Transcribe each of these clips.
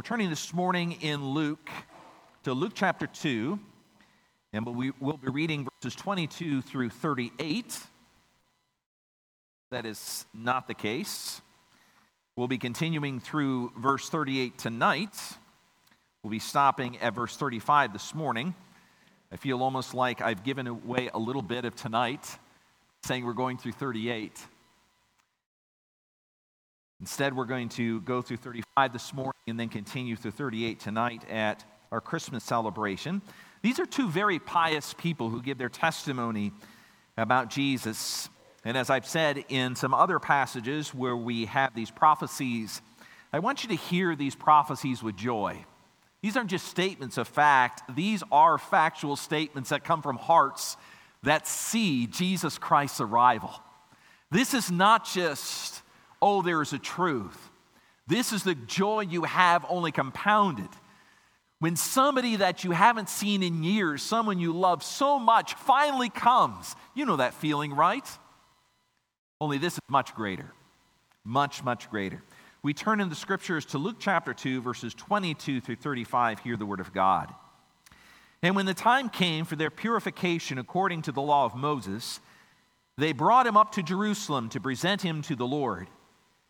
We're turning this morning in Luke to Luke chapter 2, and we will be reading verses 22 through 38. That is not the case. We'll be continuing through verse 38 tonight. We'll be stopping at verse 35 this morning. I feel almost like I've given away a little bit of tonight, saying we're going through 38. Instead, we're going to go through 35 this morning and then continue through 38 tonight at our Christmas celebration. These are two very pious people who give their testimony about Jesus. And as I've said in some other passages where we have these prophecies, I want you to hear these prophecies with joy. These aren't just statements of fact, these are factual statements that come from hearts that see Jesus Christ's arrival. This is not just oh, there is a truth. This is the joy you have only compounded. When somebody that you haven't seen in years, someone you love so much, finally comes. You know that feeling, right? Only this is much greater. Much, much greater. We turn in the scriptures to Luke chapter 2, verses 22 through 35. Hear the word of God. And when the time came for their purification according to the law of Moses, they brought him up to Jerusalem to present him to the Lord.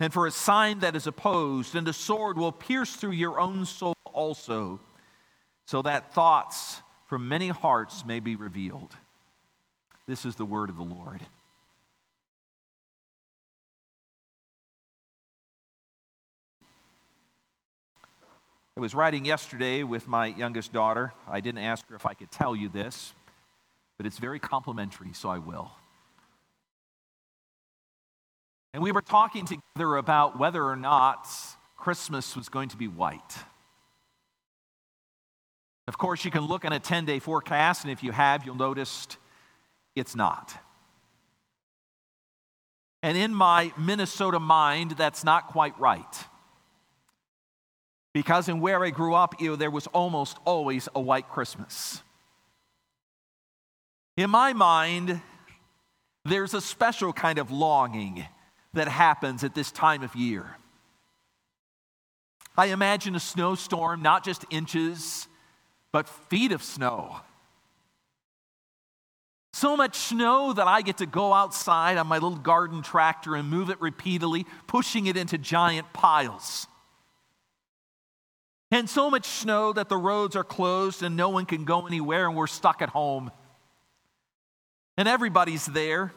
and for a sign that is opposed, and the sword will pierce through your own soul also, so that thoughts from many hearts may be revealed. This is the word of the Lord. I was writing yesterday with my youngest daughter. I didn't ask her if I could tell you this, but it's very complimentary, so I will. And we were talking together about whether or not Christmas was going to be white. Of course, you can look at a 10 day forecast, and if you have, you'll notice it's not. And in my Minnesota mind, that's not quite right. Because in where I grew up, you know, there was almost always a white Christmas. In my mind, there's a special kind of longing that happens at this time of year. I imagine a snowstorm, not just inches, but feet of snow. So much snow that I get to go outside on my little garden tractor and move it repeatedly, pushing it into giant piles. And so much snow that the roads are closed and no one can go anywhere and we're stuck at home. And everybody's there.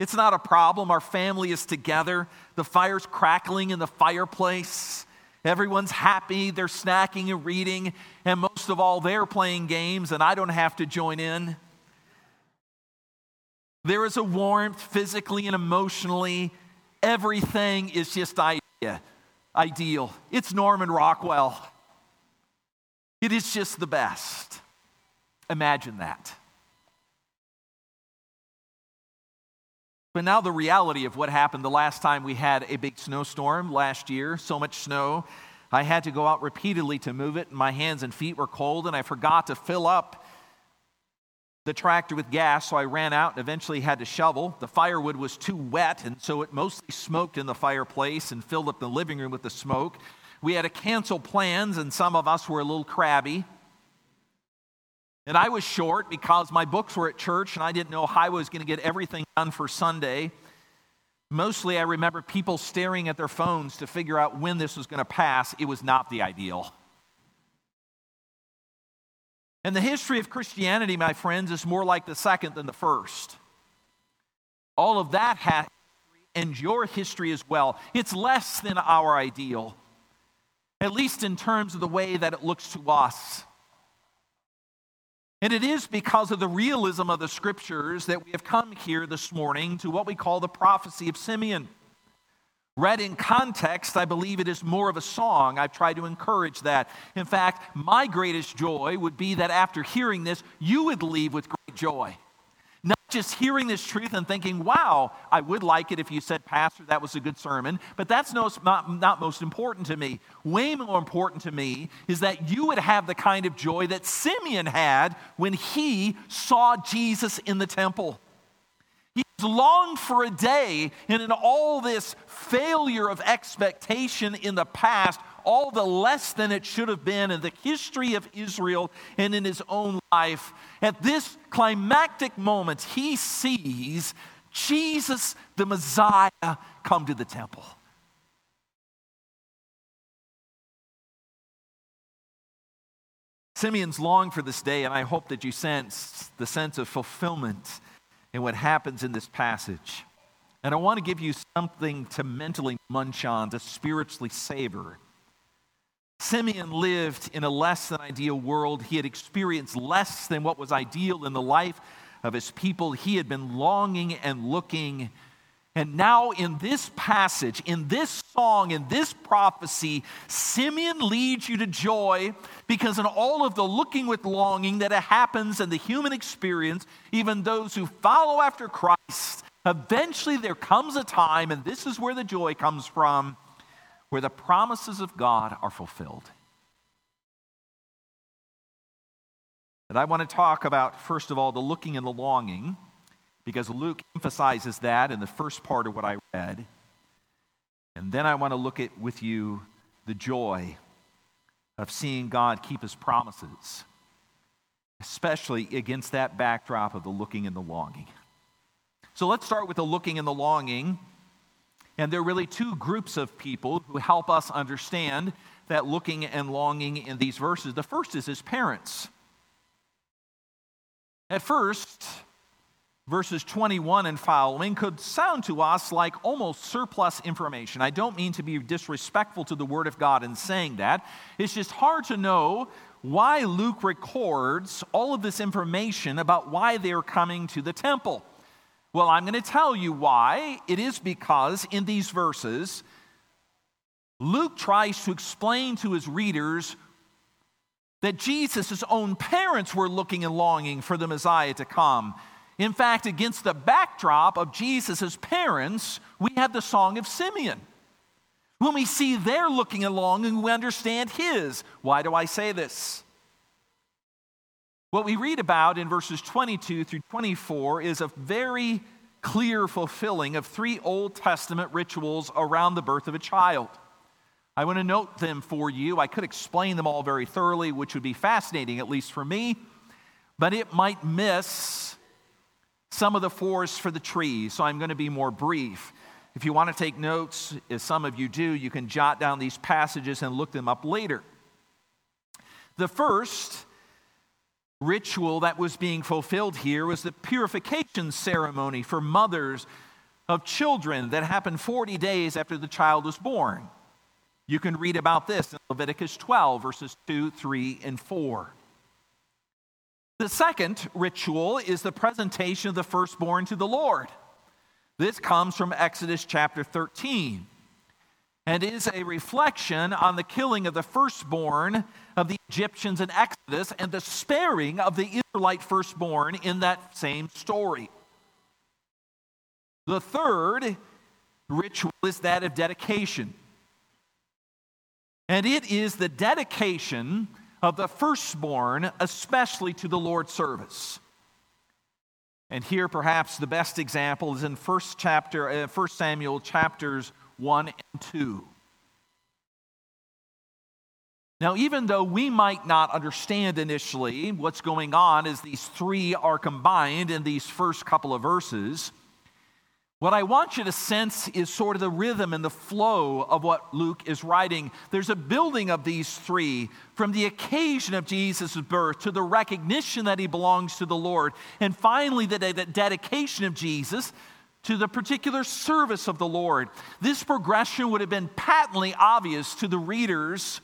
It's not a problem. Our family is together. The fire's crackling in the fireplace. Everyone's happy. They're snacking and reading. And most of all, they're playing games, and I don't have to join in. There is a warmth physically and emotionally. Everything is just idea, ideal. It's Norman Rockwell. It is just the best. Imagine that. But now, the reality of what happened the last time we had a big snowstorm last year, so much snow, I had to go out repeatedly to move it, and my hands and feet were cold, and I forgot to fill up the tractor with gas, so I ran out and eventually had to shovel. The firewood was too wet, and so it mostly smoked in the fireplace and filled up the living room with the smoke. We had to cancel plans, and some of us were a little crabby. And I was short because my books were at church and I didn't know how I was going to get everything done for Sunday. Mostly, I remember people staring at their phones to figure out when this was going to pass. It was not the ideal. And the history of Christianity, my friends, is more like the second than the first. All of that has and your history as well. It's less than our ideal, at least in terms of the way that it looks to us. And it is because of the realism of the scriptures that we have come here this morning to what we call the prophecy of Simeon. Read in context, I believe it is more of a song. I've tried to encourage that. In fact, my greatest joy would be that after hearing this, you would leave with great joy. Not just hearing this truth and thinking, wow, I would like it if you said, Pastor, that was a good sermon, but that's not, not most important to me. Way more important to me is that you would have the kind of joy that Simeon had when he saw Jesus in the temple. He's longed for a day, and in all this failure of expectation in the past, all the less than it should have been in the history of Israel and in his own life, at this climactic moment, he sees Jesus, the Messiah, come to the temple. Simeon's longed for this day, and I hope that you sense the sense of fulfillment in what happens in this passage. And I want to give you something to mentally munch on, to spiritually savor. Simeon lived in a less than ideal world. He had experienced less than what was ideal in the life of his people. He had been longing and looking. And now, in this passage, in this song, in this prophecy, Simeon leads you to joy because, in all of the looking with longing that happens in the human experience, even those who follow after Christ, eventually there comes a time, and this is where the joy comes from where the promises of God are fulfilled. And I want to talk about, first of all, the looking and the longing, because Luke emphasizes that in the first part of what I read. And then I want to look at with you the joy of seeing God keep his promises, especially against that backdrop of the looking and the longing. So let's start with the looking and the longing. And there are really two groups of people who help us understand that looking and longing in these verses. The first is his parents. At first, verses 21 and following could sound to us like almost surplus information. I don't mean to be disrespectful to the Word of God in saying that. It's just hard to know why Luke records all of this information about why they're coming to the temple. Well, I'm going to tell you why. It is because in these verses, Luke tries to explain to his readers that Jesus' own parents were looking and longing for the Messiah to come. In fact, against the backdrop of Jesus' parents, we have the Song of Simeon. When we see their looking and longing, we understand his. Why do I say this? What we read about in verses 22 through 24 is a very clear fulfilling of three Old Testament rituals around the birth of a child. I want to note them for you. I could explain them all very thoroughly, which would be fascinating, at least for me, but it might miss some of the forest for the trees, so I'm going to be more brief. If you want to take notes, as some of you do, you can jot down these passages and look them up later. The first ritual that was being fulfilled here was the purification ceremony for mothers of children that happened 40 days after the child was born. You can read about this in Leviticus 12, verses 2, 3, and 4. The second ritual is the presentation of the firstborn to the Lord. This comes from Exodus chapter 13 and is a reflection on the killing of the firstborn of the Egyptians in Exodus and the sparing of the Israelite firstborn in that same story. The third ritual is that of dedication. And it is the dedication of the firstborn, especially to the Lord's service. And here, perhaps the best example is in First chapter, uh, 1 Samuel chapters 1 and 2. Now, even though we might not understand initially what's going on as these three are combined in these first couple of verses, what I want you to sense is sort of the rhythm and the flow of what Luke is writing. There's a building of these three from the occasion of Jesus' birth to the recognition that he belongs to the Lord, and finally the dedication of Jesus to the particular service of the Lord. This progression would have been patently obvious to the readers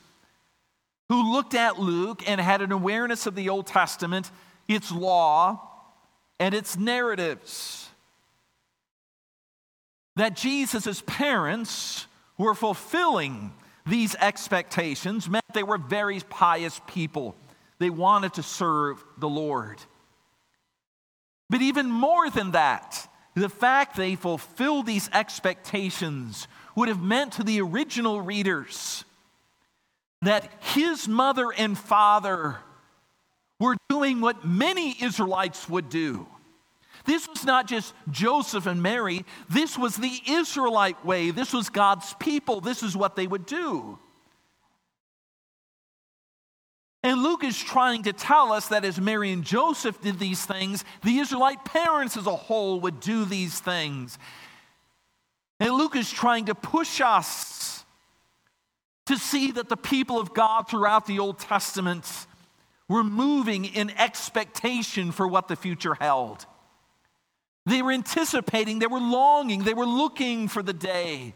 who looked at Luke and had an awareness of the Old Testament, its law, and its narratives. That Jesus' parents were fulfilling these expectations meant they were very pious people. They wanted to serve the Lord. But even more than that, the fact they fulfilled these expectations would have meant to the original readers that his mother and father were doing what many Israelites would do. This was not just Joseph and Mary, this was the Israelite way. This was God's people. This is what they would do. And Luke is trying to tell us that as Mary and Joseph did these things, the Israelite parents as a whole would do these things. And Luke is trying to push us to see that the people of God throughout the Old Testament were moving in expectation for what the future held. They were anticipating, they were longing, they were looking for the day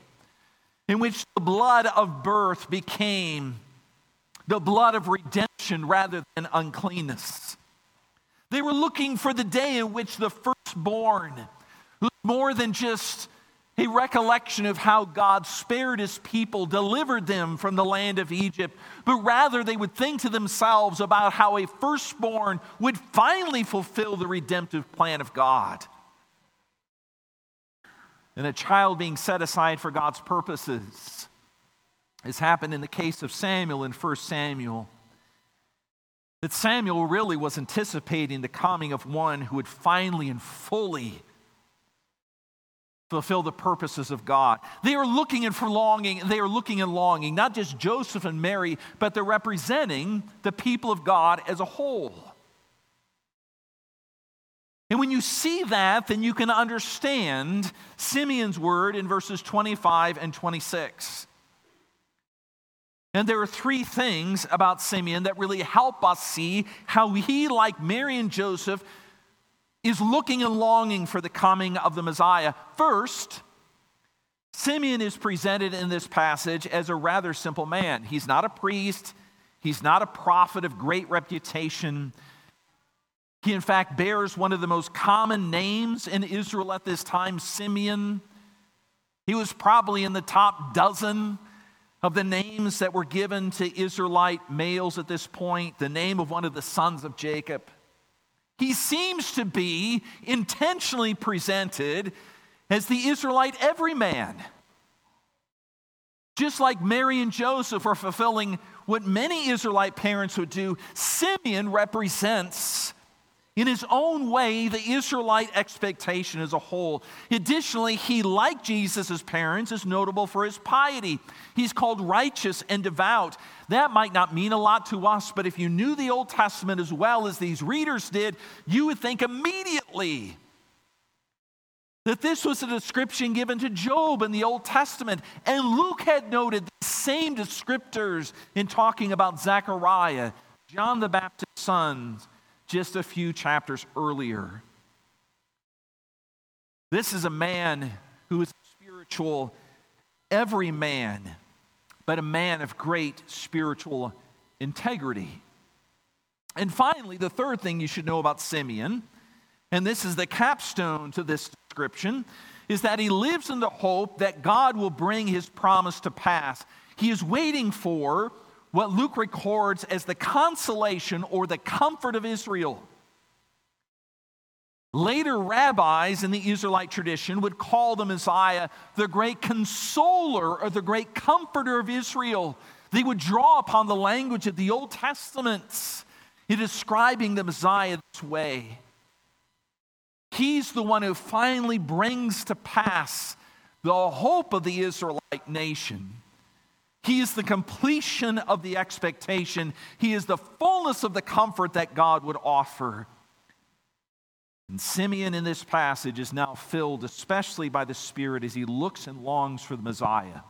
in which the blood of birth became the blood of redemption rather than uncleanness. They were looking for the day in which the firstborn, more than just a recollection of how God spared his people, delivered them from the land of Egypt, but rather they would think to themselves about how a firstborn would finally fulfill the redemptive plan of God. And a child being set aside for God's purposes has happened in the case of Samuel in 1 Samuel. That Samuel really was anticipating the coming of one who would finally and fully fulfill the purposes of God. They are looking and for longing, they are looking and longing, not just Joseph and Mary, but they're representing the people of God as a whole. And when you see that, then you can understand Simeon's word in verses 25 and 26. And there are three things about Simeon that really help us see how he, like Mary and Joseph, is looking and longing for the coming of the Messiah. First, Simeon is presented in this passage as a rather simple man. He's not a priest, he's not a prophet of great reputation. He, in fact, bears one of the most common names in Israel at this time, Simeon. He was probably in the top dozen of the names that were given to Israelite males at this point, the name of one of the sons of Jacob. He seems to be intentionally presented as the Israelite everyman. Just like Mary and Joseph are fulfilling what many Israelite parents would do, Simeon represents in his own way the Israelite expectation as a whole. Additionally, he, like Jesus' parents, is notable for his piety. He's called righteous and devout. That might not mean a lot to us, but if you knew the Old Testament as well as these readers did, you would think immediately that this was a description given to Job in the Old Testament. And Luke had noted the same descriptors in talking about Zechariah, John the Baptist's sons just a few chapters earlier. This is a man who is spiritual, every man, but a man of great spiritual integrity. And finally, the third thing you should know about Simeon, and this is the capstone to this description, is that he lives in the hope that God will bring his promise to pass. He is waiting for what Luke records as the consolation or the comfort of Israel. Later rabbis in the Israelite tradition would call the Messiah the great consoler or the great comforter of Israel. They would draw upon the language of the Old Testament in describing the Messiah this way. He's the one who finally brings to pass the hope of the Israelite nation. He is the completion of the expectation. He is the fullness of the comfort that God would offer. And Simeon in this passage is now filled, especially by the Spirit, as he looks and longs for the Messiah.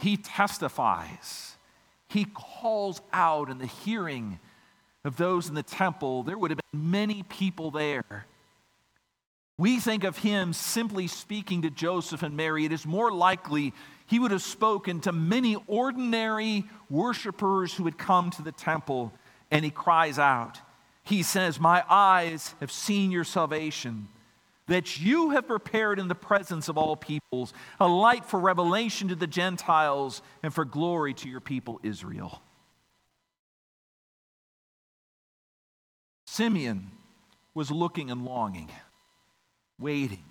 He testifies, he calls out in the hearing of those in the temple. There would have been many people there. We think of him simply speaking to Joseph and Mary. It is more likely he would have spoken to many ordinary worshipers who had come to the temple, and he cries out. He says, My eyes have seen your salvation, that you have prepared in the presence of all peoples a light for revelation to the Gentiles and for glory to your people Israel. Simeon was looking and longing, waiting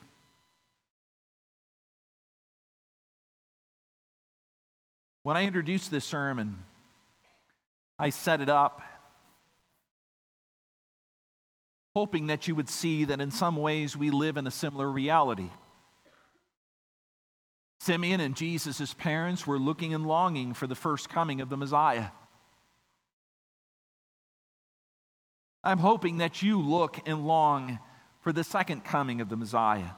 When I introduced this sermon, I set it up hoping that you would see that in some ways we live in a similar reality. Simeon and Jesus' parents were looking and longing for the first coming of the Messiah. I'm hoping that you look and long for the second coming of the Messiah.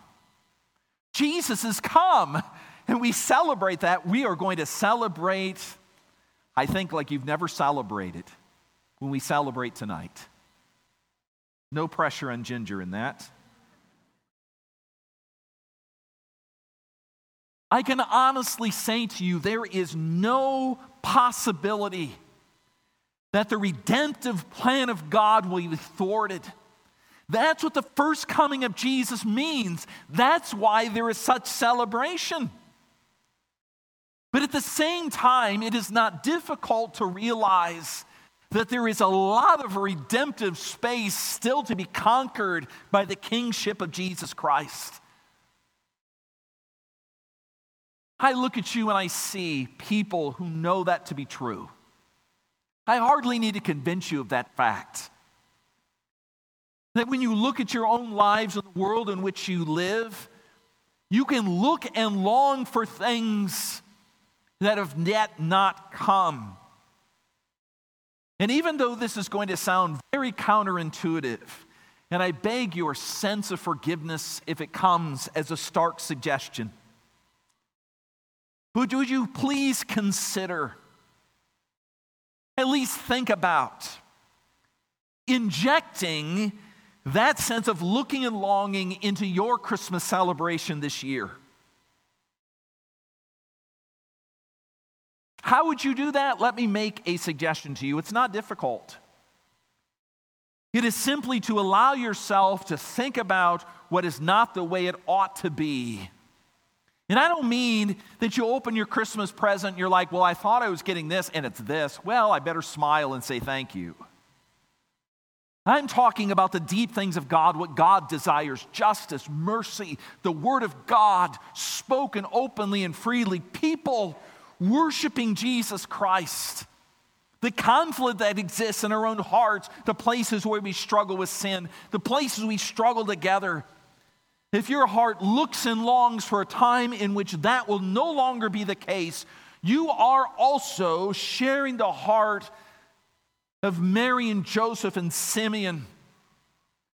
Jesus has come and we celebrate that. We are going to celebrate, I think, like you've never celebrated when we celebrate tonight. No pressure on Ginger in that. I can honestly say to you, there is no possibility that the redemptive plan of God will be thwarted. That's what the first coming of Jesus means. That's why there is such celebration. But at the same time, it is not difficult to realize that there is a lot of redemptive space still to be conquered by the kingship of Jesus Christ. I look at you and I see people who know that to be true. I hardly need to convince you of that fact. That when you look at your own lives and the world in which you live, you can look and long for things that have yet not come. And even though this is going to sound very counterintuitive, and I beg your sense of forgiveness if it comes as a stark suggestion, would you please consider, at least think about, injecting that sense of looking and longing into your Christmas celebration this year? How would you do that? Let me make a suggestion to you. It's not difficult. It is simply to allow yourself to think about what is not the way it ought to be. And I don't mean that you open your Christmas present and you're like, well, I thought I was getting this and it's this. Well, I better smile and say thank you. I'm talking about the deep things of God, what God desires justice, mercy, the Word of God spoken openly and freely, people worshiping Jesus Christ. The conflict that exists in our own hearts, the places where we struggle with sin, the places we struggle together. If your heart looks and longs for a time in which that will no longer be the case, you are also sharing the heart of Mary and Joseph and Simeon.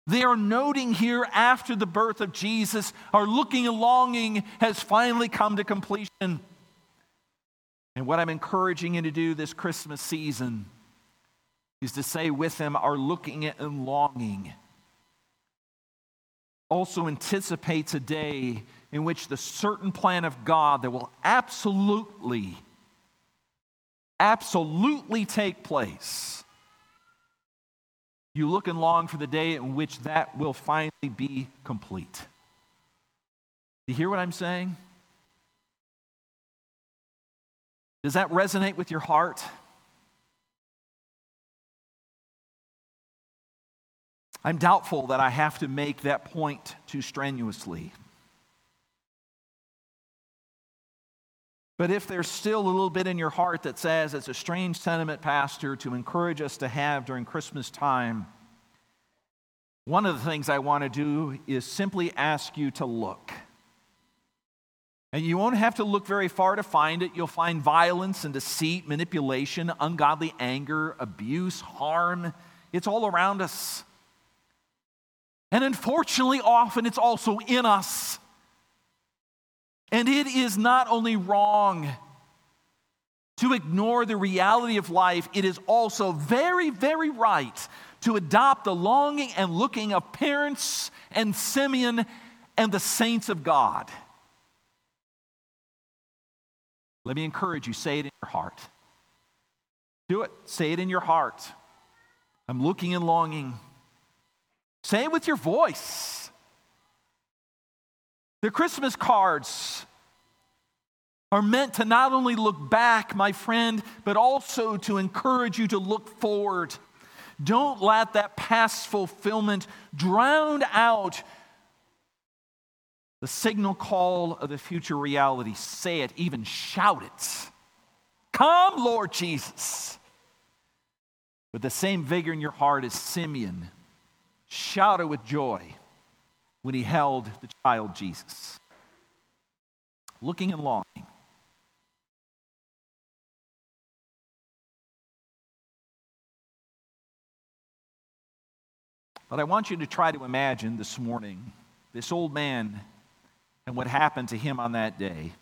They are noting here after the birth of Jesus, our looking and longing has finally come to completion. And what I'm encouraging you to do this Christmas season is to say with them, are looking and longing. Also anticipates a day in which the certain plan of God that will absolutely, absolutely take place. You look and long for the day in which that will finally be complete. Do you hear what I'm saying? Does that resonate with your heart? I'm doubtful that I have to make that point too strenuously. But if there's still a little bit in your heart that says it's a strange sentiment, Pastor, to encourage us to have during Christmas time, one of the things I want to do is simply ask you to look. And you won't have to look very far to find it. You'll find violence and deceit, manipulation, ungodly anger, abuse, harm. It's all around us. And unfortunately, often it's also in us. And it is not only wrong to ignore the reality of life, it is also very, very right to adopt the longing and looking of parents and Simeon and the saints of God. Let me encourage you say it in your heart. Do it. Say it in your heart. I'm looking and longing. Say it with your voice. The Christmas cards are meant to not only look back, my friend, but also to encourage you to look forward. Don't let that past fulfillment drown out the signal call of the future reality. Say it, even shout it. Come, Lord Jesus. With the same vigor in your heart as Simeon shouted with joy when he held the child Jesus. Looking and longing. But I want you to try to imagine this morning this old man and what happened to him on that day.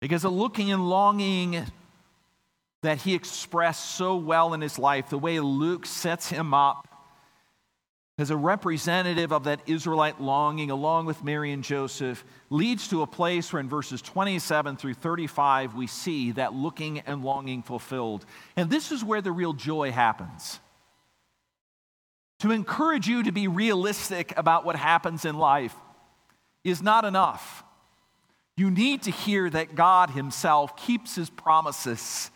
Because the looking and longing that he expressed so well in his life, the way Luke sets him up as a representative of that Israelite longing, along with Mary and Joseph, leads to a place where in verses 27 through 35 we see that looking and longing fulfilled. And this is where the real joy happens. To encourage you to be realistic about what happens in life is not enough. You need to hear that God Himself keeps His promises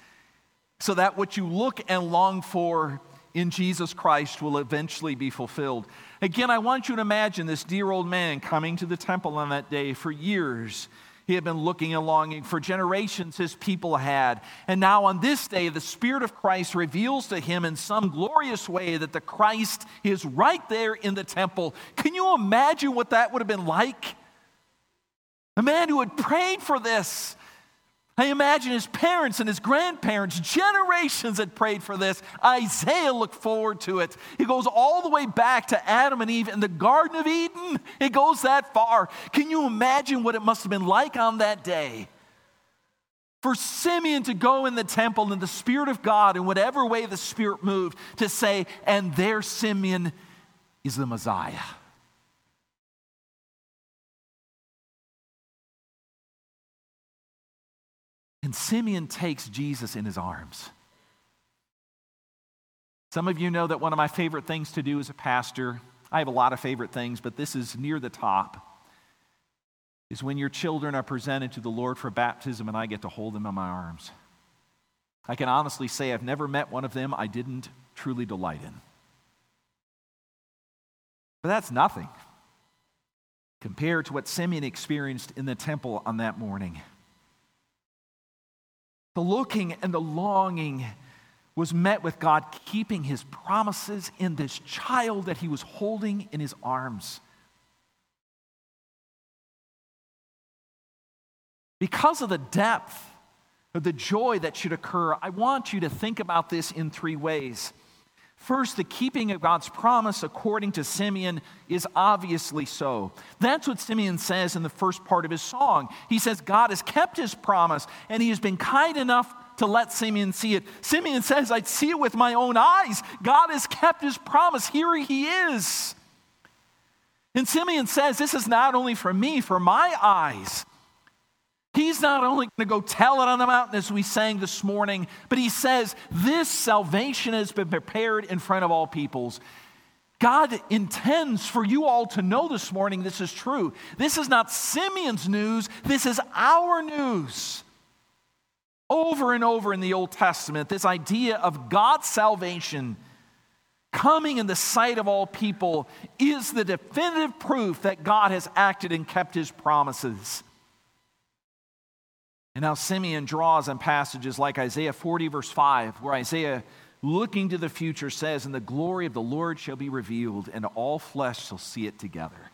so that what you look and long for in Jesus Christ will eventually be fulfilled. Again, I want you to imagine this dear old man coming to the temple on that day for years. He had been looking and longing for generations, his people had. And now, on this day, the Spirit of Christ reveals to him in some glorious way that the Christ is right there in the temple. Can you imagine what that would have been like? A man who had prayed for this, I imagine his parents and his grandparents, generations had prayed for this. Isaiah looked forward to it. He goes all the way back to Adam and Eve in the Garden of Eden. It goes that far. Can you imagine what it must have been like on that day? For Simeon to go in the temple in the Spirit of God, in whatever way the Spirit moved, to say, and there Simeon is the Messiah. And Simeon takes Jesus in his arms. Some of you know that one of my favorite things to do as a pastor, I have a lot of favorite things, but this is near the top, is when your children are presented to the Lord for baptism and I get to hold them in my arms. I can honestly say I've never met one of them I didn't truly delight in. But that's nothing compared to what Simeon experienced in the temple on that morning. The looking and the longing was met with God keeping his promises in this child that he was holding in his arms. Because of the depth of the joy that should occur, I want you to think about this in three ways. First, the keeping of God's promise according to Simeon is obviously so. That's what Simeon says in the first part of his song. He says, God has kept his promise and he has been kind enough to let Simeon see it. Simeon says, I'd see it with my own eyes. God has kept his promise. Here he is. And Simeon says, This is not only for me, for my eyes. He's not only going to go tell it on the mountain as we sang this morning, but he says, This salvation has been prepared in front of all peoples. God intends for you all to know this morning this is true. This is not Simeon's news, this is our news. Over and over in the Old Testament, this idea of God's salvation coming in the sight of all people is the definitive proof that God has acted and kept his promises. And now Simeon draws on passages like Isaiah 40, verse 5, where Isaiah looking to the future, says, And the glory of the Lord shall be revealed, and all flesh shall see it together.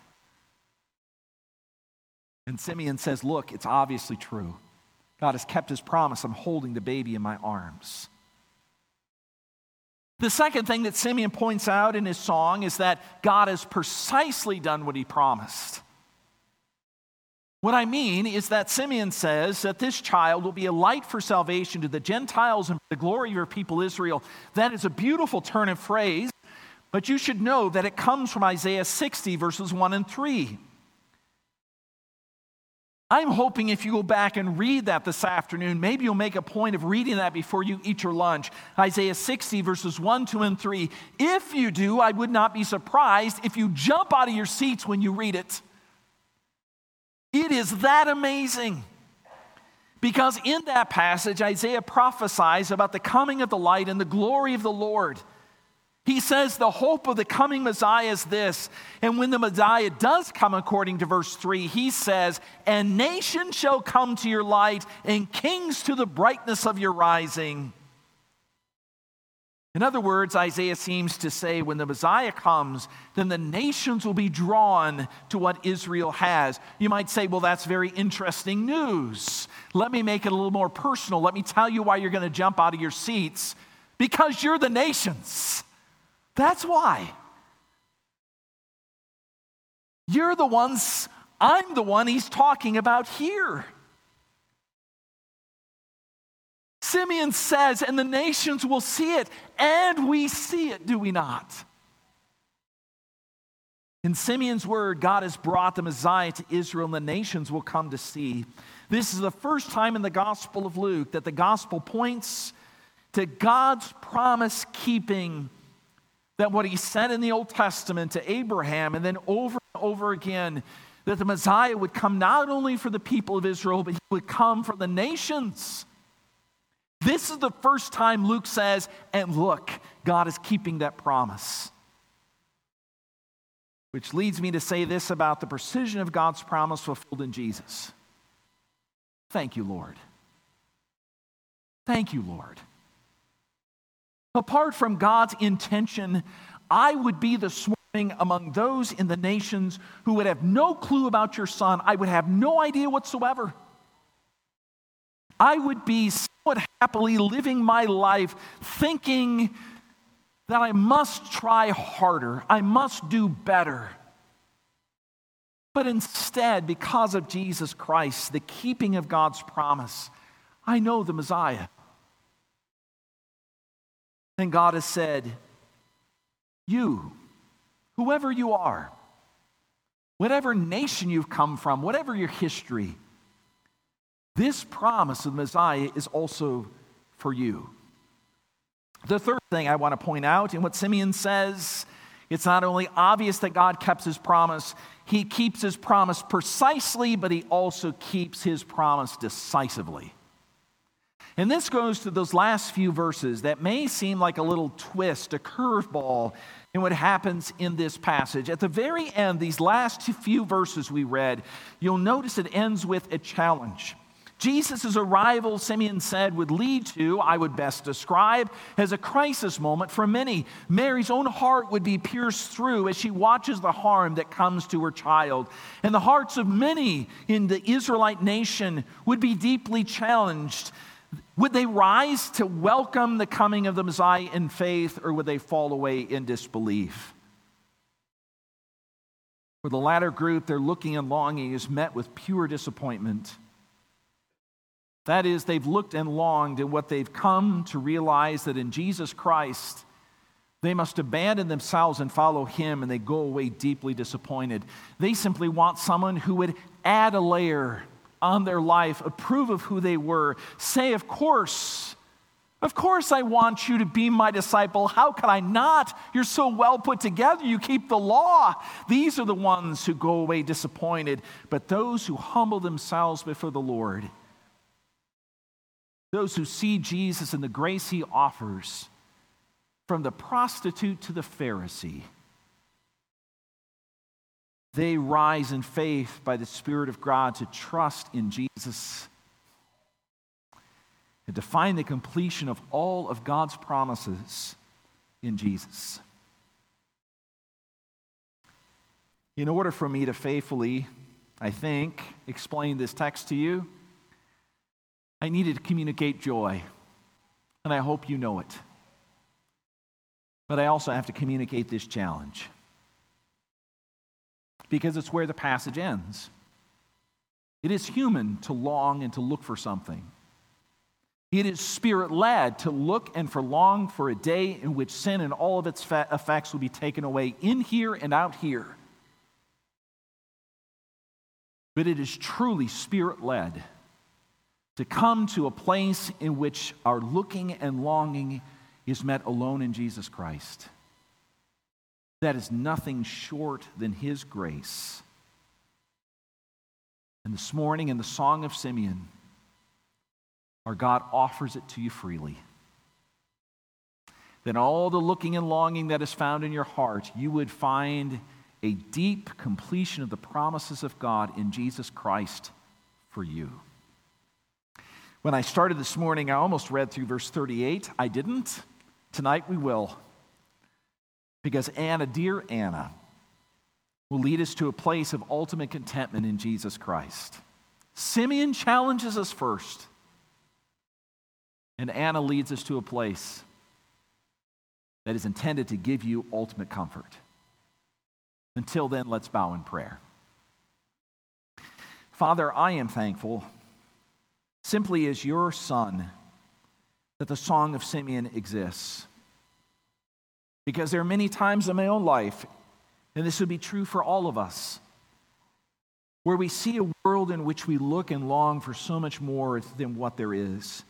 And Simeon says, Look, it's obviously true. God has kept his promise. I'm holding the baby in my arms. The second thing that Simeon points out in his song is that God has precisely done what he promised. What I mean is that Simeon says that this child will be a light for salvation to the Gentiles and the glory of your people Israel. That is a beautiful turn of phrase, but you should know that it comes from Isaiah 60, verses 1 and 3. I'm hoping if you go back and read that this afternoon, maybe you'll make a point of reading that before you eat your lunch. Isaiah 60, verses 1, 2, and 3. If you do, I would not be surprised if you jump out of your seats when you read it. It is that amazing. Because in that passage, Isaiah prophesies about the coming of the light and the glory of the Lord. He says the hope of the coming Messiah is this. And when the Messiah does come, according to verse 3, he says, And nations shall come to your light, and kings to the brightness of your rising. In other words, Isaiah seems to say when the Messiah comes, then the nations will be drawn to what Israel has. You might say, well, that's very interesting news. Let me make it a little more personal. Let me tell you why you're going to jump out of your seats. Because you're the nations. That's why. You're the ones, I'm the one he's talking about here. Simeon says, and the nations will see it, and we see it, do we not? In Simeon's word, God has brought the Messiah to Israel, and the nations will come to see. This is the first time in the Gospel of Luke that the Gospel points to God's promise keeping that what he said in the Old Testament to Abraham and then over and over again, that the Messiah would come not only for the people of Israel, but he would come for the nations. This is the first time Luke says, and look, God is keeping that promise. Which leads me to say this about the precision of God's promise fulfilled in Jesus. Thank you, Lord. Thank you, Lord. Apart from God's intention, I would be this morning among those in the nations who would have no clue about your son. I would have no idea whatsoever. I would be somewhat happily living my life thinking that I must try harder, I must do better. But instead, because of Jesus Christ, the keeping of God's promise, I know the Messiah. And God has said, You, whoever you are, whatever nation you've come from, whatever your history, this promise of the Messiah is also for you. The third thing I want to point out in what Simeon says, it's not only obvious that God kept his promise, he keeps his promise precisely, but he also keeps his promise decisively. And this goes to those last few verses that may seem like a little twist, a curveball in what happens in this passage. At the very end, these last few verses we read, you'll notice it ends with a challenge. Jesus' arrival, Simeon said, would lead to, I would best describe, as a crisis moment for many. Mary's own heart would be pierced through as she watches the harm that comes to her child. And the hearts of many in the Israelite nation would be deeply challenged would they rise to welcome the coming of the Messiah in faith, or would they fall away in disbelief? For the latter group, their looking and longing is met with pure disappointment. That is, they've looked and longed, and what they've come to realize that in Jesus Christ, they must abandon themselves and follow Him, and they go away deeply disappointed. They simply want someone who would add a layer on their life, approve of who they were, say, Of course, of course, I want you to be my disciple. How could I not? You're so well put together. You keep the law. These are the ones who go away disappointed. But those who humble themselves before the Lord, those who see Jesus and the grace he offers, from the prostitute to the Pharisee, they rise in faith by the Spirit of God to trust in Jesus. and to find the completion of all of God's promises in Jesus. In order for me to faithfully, I think, explain this text to you, I needed to communicate joy, and I hope you know it. But I also have to communicate this challenge because it's where the passage ends. It is human to long and to look for something. It is spirit led to look and for long for a day in which sin and all of its effects will be taken away in here and out here. But it is truly spirit led to come to a place in which our looking and longing is met alone in Jesus Christ. That is nothing short than His grace. And this morning in the Song of Simeon, our God offers it to you freely. Then all the looking and longing that is found in your heart, you would find a deep completion of the promises of God in Jesus Christ for you. When I started this morning, I almost read through verse 38. I didn't. Tonight we will. Because Anna, dear Anna, will lead us to a place of ultimate contentment in Jesus Christ. Simeon challenges us first. And Anna leads us to a place that is intended to give you ultimate comfort. Until then, let's bow in prayer. Father, I am thankful, simply as your son, that the Song of Simeon exists. Because there are many times in my own life, and this would be true for all of us, where we see a world in which we look and long for so much more than what there is.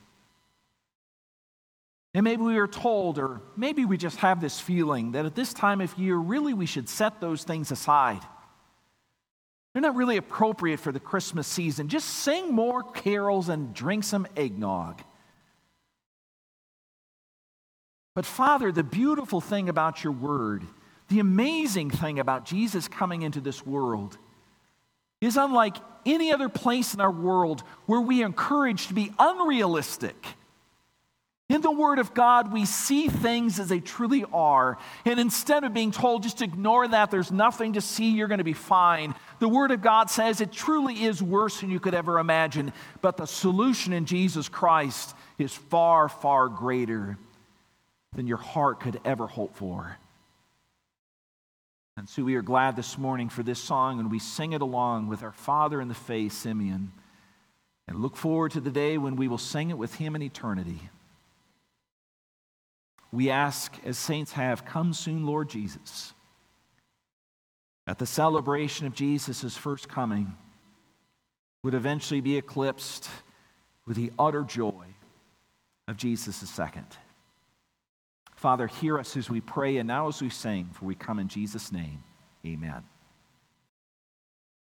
And maybe we are told, or maybe we just have this feeling that at this time of year, really we should set those things aside. They're not really appropriate for the Christmas season. Just sing more carols and drink some eggnog. But, Father, the beautiful thing about your word, the amazing thing about Jesus coming into this world, is unlike any other place in our world where we are encouraged to be unrealistic in the Word of God, we see things as they truly are. And instead of being told, just ignore that, there's nothing to see, you're going to be fine, the Word of God says it truly is worse than you could ever imagine. But the solution in Jesus Christ is far, far greater than your heart could ever hope for. And so we are glad this morning for this song, and we sing it along with our Father in the faith, Simeon, and look forward to the day when we will sing it with him in eternity. We ask, as saints have, come soon, Lord Jesus. At the celebration of Jesus' first coming, would eventually be eclipsed with the utter joy of Jesus' second. Father, hear us as we pray and now as we sing, for we come in Jesus' name. Amen.